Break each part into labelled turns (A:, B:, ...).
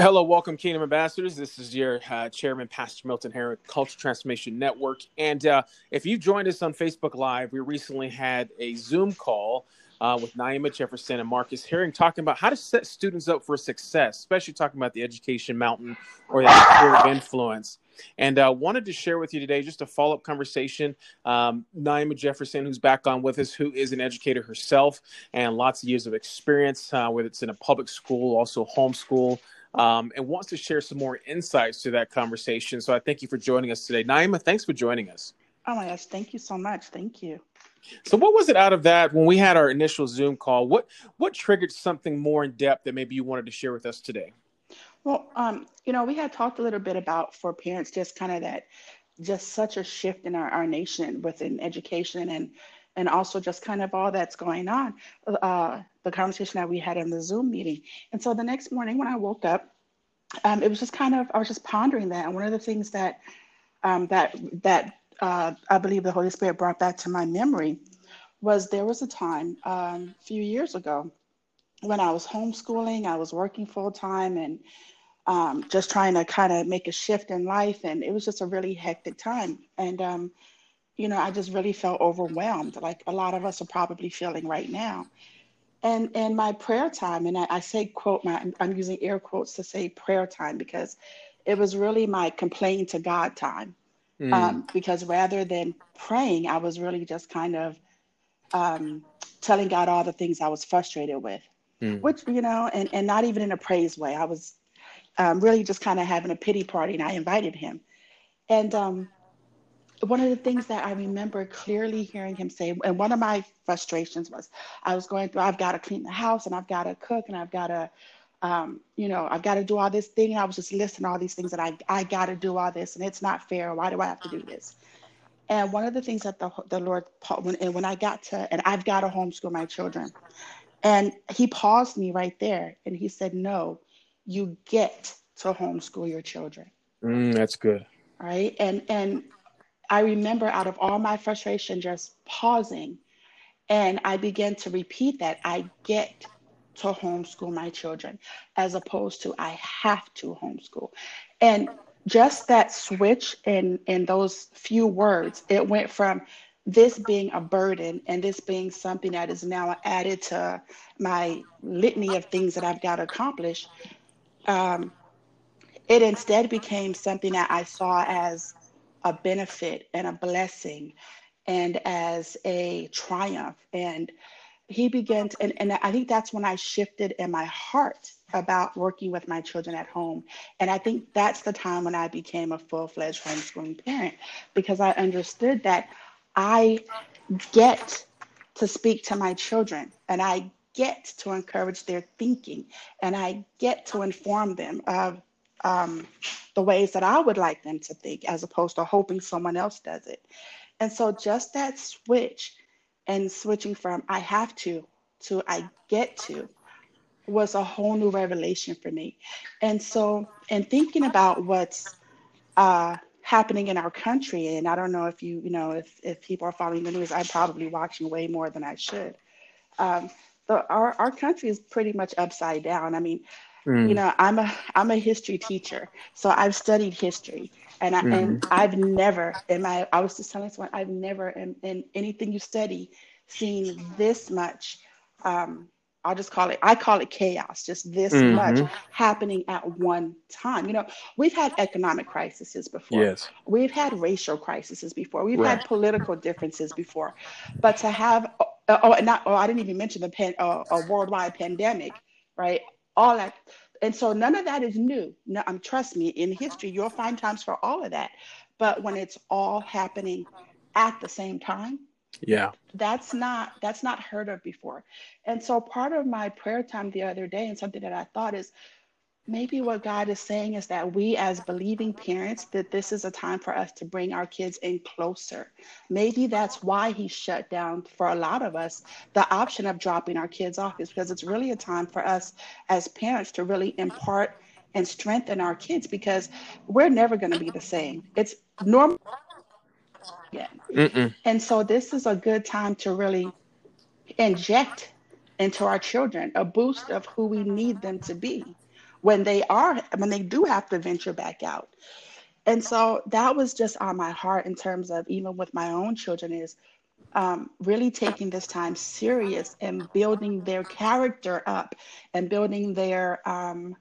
A: Hello, welcome, Kingdom Ambassadors. This is your uh, chairman, Pastor Milton Herrick, Culture Transformation Network. And uh, if you've joined us on Facebook Live, we recently had a Zoom call uh, with Naima Jefferson and Marcus Herring talking about how to set students up for success, especially talking about the education mountain or that sphere of influence. And uh, wanted to share with you today just a follow up conversation. Um, Naima Jefferson, who's back on with us, who is an educator herself and lots of years of experience, uh, whether it's in a public school, also homeschool um, and wants to share some more insights to that conversation. So I thank you for joining us today. Naima, thanks for joining us.
B: Oh my gosh, thank you so much. Thank you.
A: So what was it out of that when we had our initial Zoom call? What what triggered something more in depth that maybe you wanted to share with us today?
B: Well, um, you know, we had talked a little bit about for parents just kind of that just such a shift in our, our nation within education and and also just kind of all that's going on, uh, the conversation that we had in the Zoom meeting. And so the next morning when I woke up, um, it was just kind of I was just pondering that, and one of the things that um, that that uh, I believe the Holy Spirit brought back to my memory was there was a time um, a few years ago when I was homeschooling, I was working full time and um, just trying to kind of make a shift in life, and it was just a really hectic time. And um, you know, I just really felt overwhelmed, like a lot of us are probably feeling right now. And and my prayer time, and I, I say quote my I'm using air quotes to say prayer time because it was really my complain to God time. Mm. Um, because rather than praying, I was really just kind of um, telling God all the things I was frustrated with, mm. which you know, and and not even in a praise way. I was um, really just kind of having a pity party, and I invited him. And um, one of the things that I remember clearly hearing him say, and one of my frustrations was I was going through, I've got to clean the house and I've got to cook and I've got to, um, you know, I've got to do all this thing. And I was just listing all these things that I, I got to do all this and it's not fair. Why do I have to do this? And one of the things that the, the Lord, when, and when I got to, and I've got to homeschool my children, and he paused me right there and he said, No, you get to homeschool your children.
A: Mm, that's good.
B: Right. And, and I remember out of all my frustration, just pausing. And I began to repeat that I get to homeschool my children as opposed to I have to homeschool. And just that switch in, in those few words, it went from this being a burden and this being something that is now added to my litany of things that I've got to accomplish. Um, it instead became something that I saw as a benefit and a blessing and as a triumph. And he began to, and, and I think that's when I shifted in my heart about working with my children at home. And I think that's the time when I became a full fledged homeschooling parent because I understood that I get to speak to my children and I get to encourage their thinking and I get to inform them of um, the ways that I would like them to think as opposed to hoping someone else does it. And so just that switch and switching from I have to to I get to was a whole new revelation for me. And so, in thinking about what's uh, happening in our country, and I don't know if you, you know, if, if people are following the news, I'm probably watching way more than I should. Um, the, our, our country is pretty much upside down. I mean, Mm. You know, I'm a I'm a history teacher, so I've studied history, and I, mm. and mm-hmm. I've never in my I was just telling someone I've never in, in anything you study seen this much. Um, I'll just call it I call it chaos, just this mm-hmm. much happening at one time. You know, we've had economic crises before.
A: Yes.
B: We've had racial crises before. We've right. had political differences before, but to have oh, oh not oh I didn't even mention the pan, uh, a worldwide pandemic, right? All that. And so none of that is new. No, um, trust me, in history, you'll find times for all of that. But when it's all happening at the same time,
A: yeah,
B: that's not that's not heard of before. And so part of my prayer time the other day, and something that I thought is, maybe what God is saying is that we as believing parents that this is a time for us to bring our kids in closer. Maybe that's why he shut down for a lot of us the option of dropping our kids off is because it's really a time for us as parents to really impart and strengthen our kids because we're never going to be the same. It's normal again. And so this is a good time to really inject into our children a boost of who we need them to be when they are when they do have to venture back out and so that was just on my heart in terms of even with my own children is um, really taking this time serious and building their character up and building their um,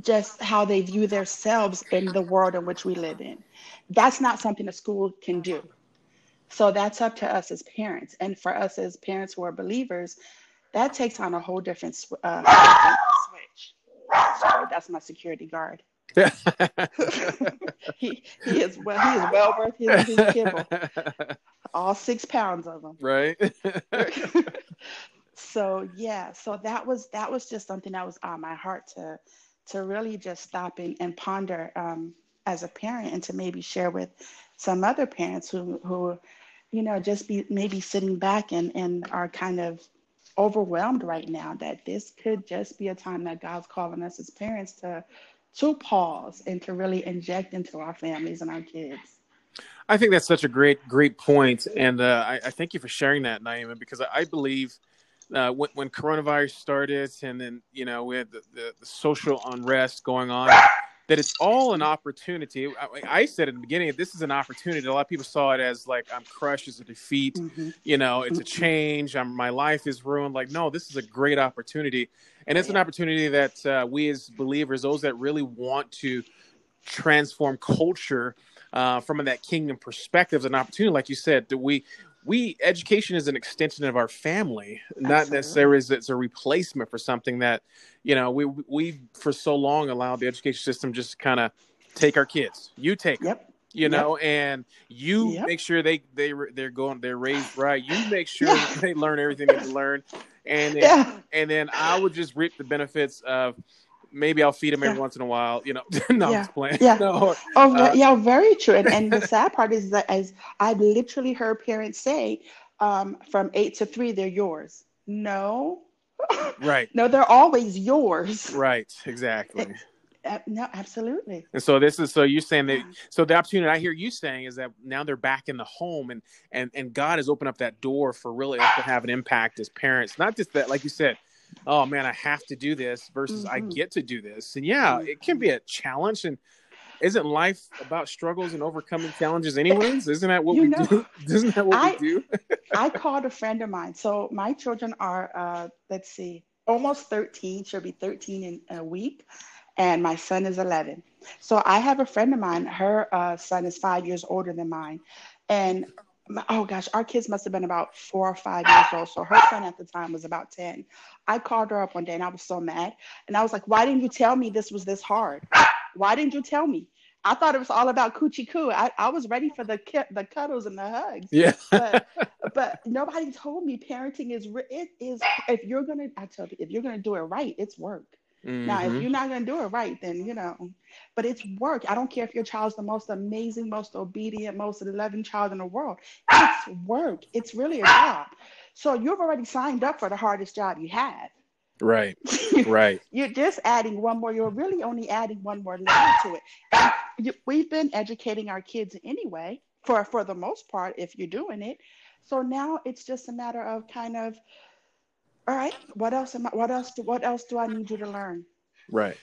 B: just how they view themselves in the world in which we live in. That's not something a school can do. So that's up to us as parents. And for us as parents who are believers, that takes on a whole different uh, Sorry, that's my security guard. he, he is well he is well worth his, his kibble. All six pounds of them.
A: Right.
B: so yeah, so that was that was just something that was on my heart to to really just stop and, and ponder um, as a parent and to maybe share with some other parents who who you know just be maybe sitting back and and are kind of overwhelmed right now that this could just be a time that God's calling us as parents to to pause and to really inject into our families and our kids.
A: I think that's such a great, great point, and uh, I, I, thank you for sharing that, Naima, because I, believe uh, when, when, coronavirus started, and then you know we had the, the, the, social unrest going on, that it's all an opportunity. I, I, said in the beginning, this is an opportunity. A lot of people saw it as like I'm crushed, as a defeat. Mm-hmm. You know, it's a mm-hmm. change. I'm, my life is ruined. Like, no, this is a great opportunity and it's an opportunity that uh, we as believers those that really want to transform culture uh, from that kingdom perspective is an opportunity like you said that we we education is an extension of our family not Absolutely. necessarily as it's a replacement for something that you know we we for so long allowed the education system just to kind of take our kids you take yep. Them you know, yep. and you yep. make sure they they they're going they're raised right. You make sure yeah. they learn everything they can learn, and then, yeah. and then I would just reap the benefits of maybe I'll feed them every yeah. once in a while. You know, no, yeah. playing.
B: Yeah.
A: No,
B: oh, uh, yeah, very true. And, and the sad part is that as I've literally heard parents say, um, from eight to three, they're yours. No.
A: Right.
B: no, they're always yours.
A: Right. Exactly.
B: Uh, no, absolutely.
A: And so this is so you're saying that so the opportunity I hear you saying is that now they're back in the home and and and God has opened up that door for really to have an impact as parents. Not just that, like you said, oh man, I have to do this versus mm-hmm. I get to do this. And yeah, it can be a challenge and isn't life about struggles and overcoming challenges anyways? Isn't that what you we know, do? Isn't that what I, we do?
B: I called a friend of mine. So my children are uh, let's see, almost 13, she'll be 13 in a week and my son is 11. So I have a friend of mine, her uh, son is five years older than mine. And oh gosh, our kids must have been about four or five years old. So her son at the time was about 10. I called her up one day and I was so mad. And I was like, why didn't you tell me this was this hard? Why didn't you tell me? I thought it was all about coochie coo. I, I was ready for the the cuddles and the hugs.
A: Yeah.
B: but, but nobody told me parenting is it is if you're gonna I tell you if you're gonna do it right, it's work. Mm-hmm. Now, if mm-hmm. you're not going to do it right, then, you know, but it's work. I don't care if your child's the most amazing, most obedient, most loving child in the world. It's work. It's really a job. So you've already signed up for the hardest job you have.
A: Right. Right.
B: you're just adding one more. You're really only adding one more layer to it. And you, we've been educating our kids anyway, for for the most part, if you're doing it. So now it's just a matter of kind of all right. What else am I, what else do, what else do i need you to learn?
A: Right.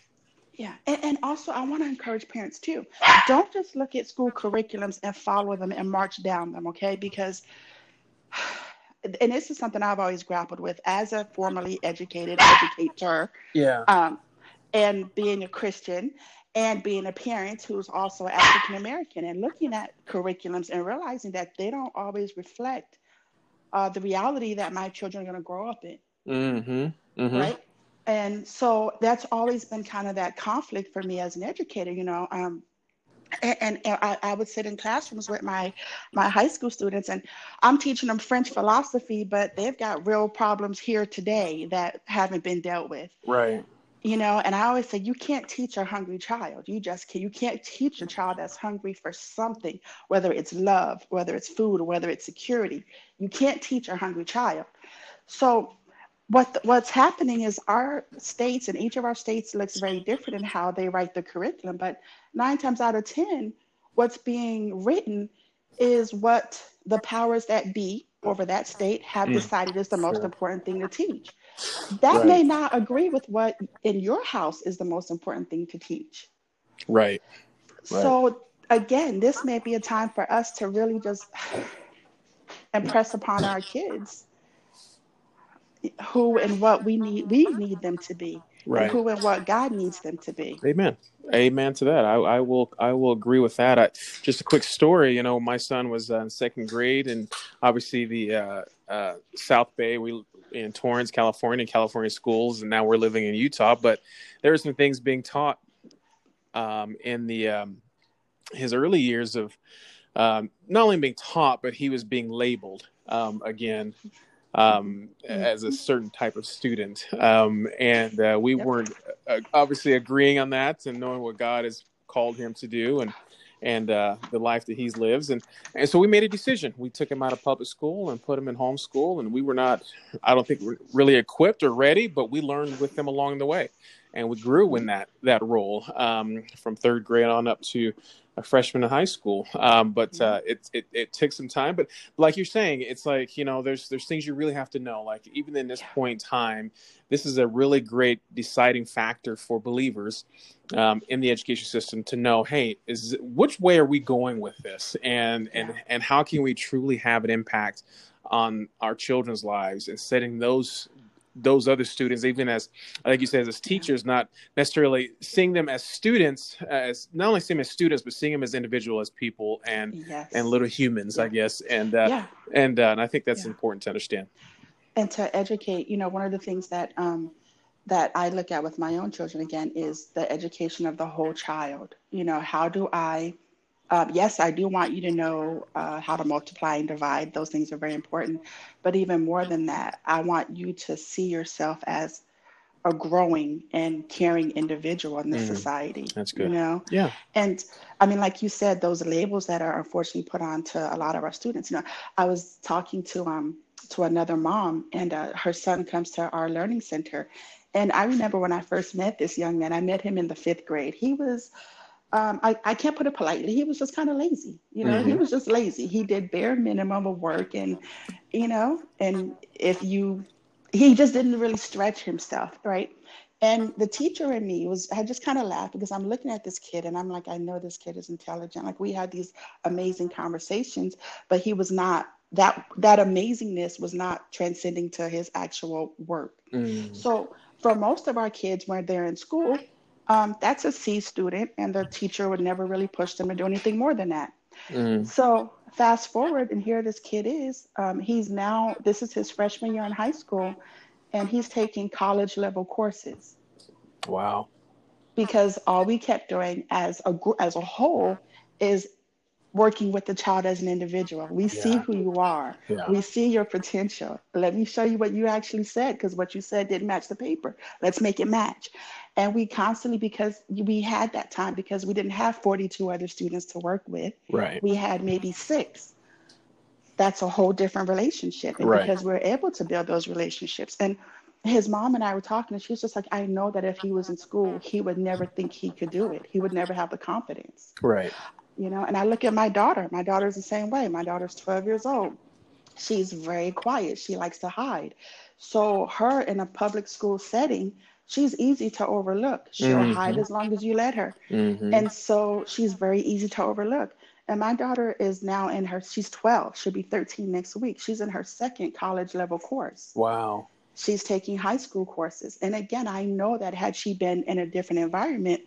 B: Yeah. And, and also i want to encourage parents too. Don't just look at school curriculums and follow them and march down them okay? Because and this is something i've always grappled with as a formerly educated educator
A: yeah.
B: um, and being a christian and being a parent who's also african american and looking at curriculums and realizing that they don't always reflect uh, the reality that my children are going to grow up in
A: Mm-hmm. Mm-hmm.
B: Right. And so that's always been kind of that conflict for me as an educator, you know. Um, and, and, I, I, would sit in classrooms with my my high school students, and I'm teaching them French philosophy, but they've got real problems here today that haven't been dealt with.
A: Right.
B: You know, and I always say you can't teach a hungry child. You just can't You can't teach a child that's hungry for something, whether it's love, whether it's food, or whether it's security. You can't teach a hungry child. So what what's happening is our states and each of our states looks very different in how they write the curriculum but nine times out of ten what's being written is what the powers that be over that state have mm. decided is the most important thing to teach that
A: Right.
B: may not agree with what in your house is the most important thing to teach.
A: Right. Right.
B: So again, this may be a time for us to really just impress upon our kids who and what we need we need them to be
A: Right.
B: and who and what God needs them to be.
A: Amen. Amen to that. I, I will. I will agree with that. I, just a quick story. You know, my son was uh, in second grade, and obviously the uh, uh, South Bay. We in Torrance, California, California schools, and now we're living in Utah. But there are some things being taught um, in the um, his early years of um, not only being taught, but he was being labeled um, again um, as a certain type of student. Um, and uh, we
B: Yep.
A: weren't uh, obviously agreeing on that and knowing what God has called him to do and and uh, the life that he lives. And, and so we made a decision. We took him out of public school and put him in homeschool. And we were not, I don't think, we're really equipped or ready, but we learned with him along the way. And we grew in that that role um, from third grade on up to a freshman in high school. Um, but uh, it, it it took some time. But like you're saying, it's like you know, there's there's things you really have to know. Like even in this point in time, this is a really great deciding factor for believers um, in the education system to know, hey, is which way are we going with this, and and
B: Yeah.
A: and how can we truly have an impact on our children's lives and setting those those other students, even as like you said, as teachers, not necessarily seeing them as students, as not only seeing them as students, but seeing them as individual, as people, and
B: Yes.
A: and little humans, I guess, and uh,
B: yeah.
A: and uh, and I think that's
B: Yeah.
A: important to understand.
B: and to educate you know one of the things that um, that i look at with my own children again is the education of the whole child you know how do i um, yes i do want you to know uh, how to multiply and divide those things are very important but even more than that i want you to see yourself as a growing and caring individual in this
A: Mm,
B: society
A: that's good.
B: you know
A: Yeah.
B: and I mean, like you said, those labels that are unfortunately put on to a lot of our students. You know, I was talking to um to another mom, and uh, her son comes to our learning center, and I remember when I first met this young man. I met him in the fifth grade. He was. Um, I, I can't put it politely. He was just kind of lazy. You know, he
A: Mhm.
B: was just lazy. He did bare minimum of work, and you know, and if you, he just didn't really stretch himself, right? And the teacher and me was, I just kind of laughed because I'm looking at this kid and I'm like, I know this kid is intelligent. Like we had these amazing conversations, but he was not, that, that amazingness was not transcending to his actual work.
A: Mm,
B: So for most of our kids, when they're in school, um, that's a C student and the teacher would never really push them to do anything more than that.
A: mm,
B: So fast forward, and here this kid is. Um, he's now, this is his freshman year in high school, and he's taking college level courses
A: wow.
B: because all we kept doing as a as a whole is working with the child as an individual. We see who you are.
A: Yeah.
B: We see your potential. Let me show you what you actually said because what you said didn't match the paper. Let's make it match. And we constantly, because we had that time, because we didn't have 42 other students to work with,
A: Right.
B: we had maybe six. That's a whole different relationship. And
A: Right.
B: because we're able to build those relationships. And his mom and I were talking, and she was just like, I know that if he was in school, he would never think he could do it. He would never have the confidence,
A: Right.
B: You know. And I look at my daughter. My daughter's the same way. My daughter's 12 years old. She's very quiet. She likes to hide. So, her in a public school setting, she's easy to overlook. She'll
A: Mhm.
B: hide as long as you let her.
A: hmm
B: And so she's very easy to overlook. And my daughter is now in her, she's 12, she'll be 13 next week. She's in her second college level course.
A: wow.
B: She's taking high school courses. And again, I know that had she been in a different environment,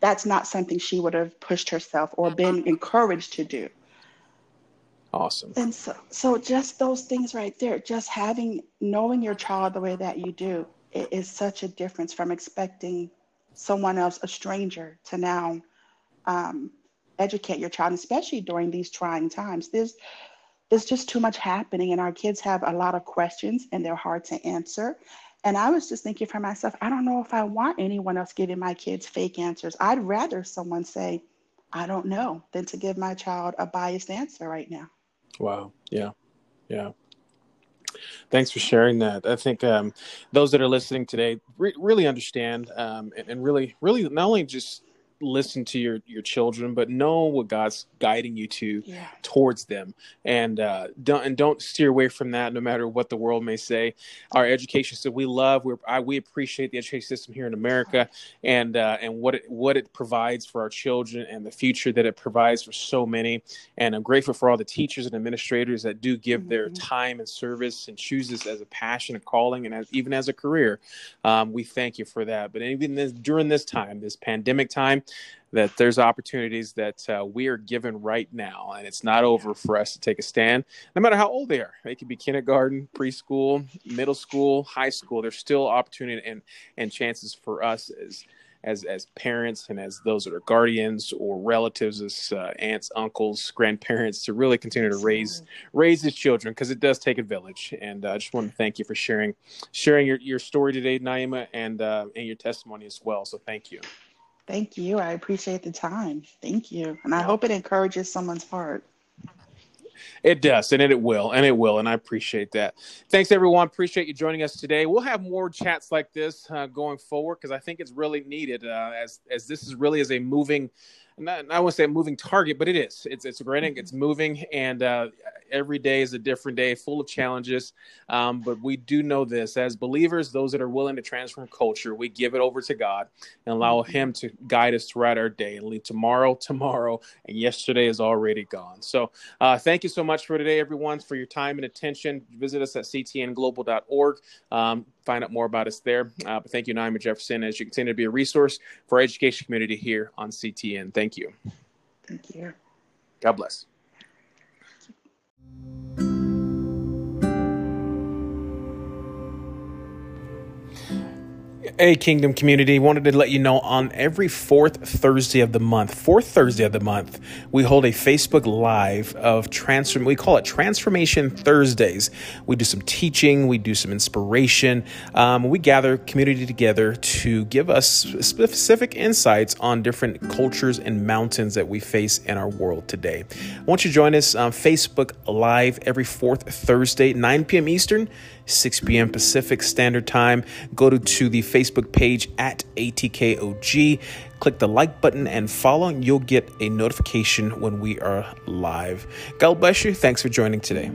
B: that's not something she would have pushed herself or been encouraged to do.
A: Awesome.
B: And so, so just those things right there, just having, knowing your child the way that you do, it is such a difference from expecting someone else, a stranger, to now um, educate your child, especially during these trying times. There's, there's just too much happening, and our kids have a lot of questions, and they're hard to answer. And I was just thinking for myself, I don't know if I want anyone else giving my kids fake answers. I'd rather someone say, I don't know, than to give my child a biased answer right now.
A: Wow. Yeah. Yeah. Thanks for sharing that. I think um, those that are listening today re- really understand um, and, and really, really not only just listen to your your children, but know what God's guiding you to
B: Yeah.
A: towards them, and uh, don't and don't steer away from that, no matter what the world may say. Our education system we love. We we appreciate the education system here in America, and uh, and what it what it provides for our children and the future that it provides for so many. And I'm grateful for all the teachers and administrators that do give their
B: Mhm.
A: time and service and choose this as a passion, a calling, and as, even as a career. Um, we thank you for that. But even this, during this time, this pandemic time, that there's opportunities that uh, we are given right now, and it's not over for us to take a stand, no matter how old they are. They could be kindergarten, preschool, middle school, high school. There's still opportunity and and chances for us as as as parents and as those that are guardians or relatives, as uh, aunts, uncles, grandparents, to really continue to raise raise his children because it does take a village. And uh, I just want to thank you for sharing sharing your, your story today, Naima, and uh, and your testimony as well. So thank you.
B: Thank you. I appreciate the time. Thank you. And I hope it encourages someone's heart.
A: It does, and it, will, and it will, and I appreciate that. Thanks, everyone. Appreciate you joining us today. We'll have more chats like this uh, going forward because I think it's really needed. Uh, as as this is really as a moving, not I won't say a moving target, but it is. It's it's granted, it's moving, and uh, every day is a different day, full of challenges. Um, but we do know this as believers, those that are willing to transform culture, we give it over to God and allow Him to guide us throughout our day and leave tomorrow tomorrow, and yesterday is already gone. So. Uh, thank you so much for today, everyone, for your time and attention. Visit us at ctnglobal.org. Um, find out more about us there. Uh, but thank you, Naima Jefferson, as you continue to be a resource for our education community here on CTN. Thank you.
B: Thank you.
A: God bless. Hey, Kingdom community. Wanted to let you know on every fourth Thursday of the month, fourth Thursday of the month, we hold a Facebook Live of transform. We call it Transformation Thursdays. We do some teaching, we do some inspiration. Um, we gather community together to give us specific insights on different cultures and mountains that we face in our world today. I want you to join us on Facebook Live every fourth Thursday, 9 p.m. Eastern. 6 p.m. Pacific Standard Time. Go to, to the Facebook page at ATKOG. Click the like button and follow, and you'll get a notification when we are live. God bless you. Thanks for joining today.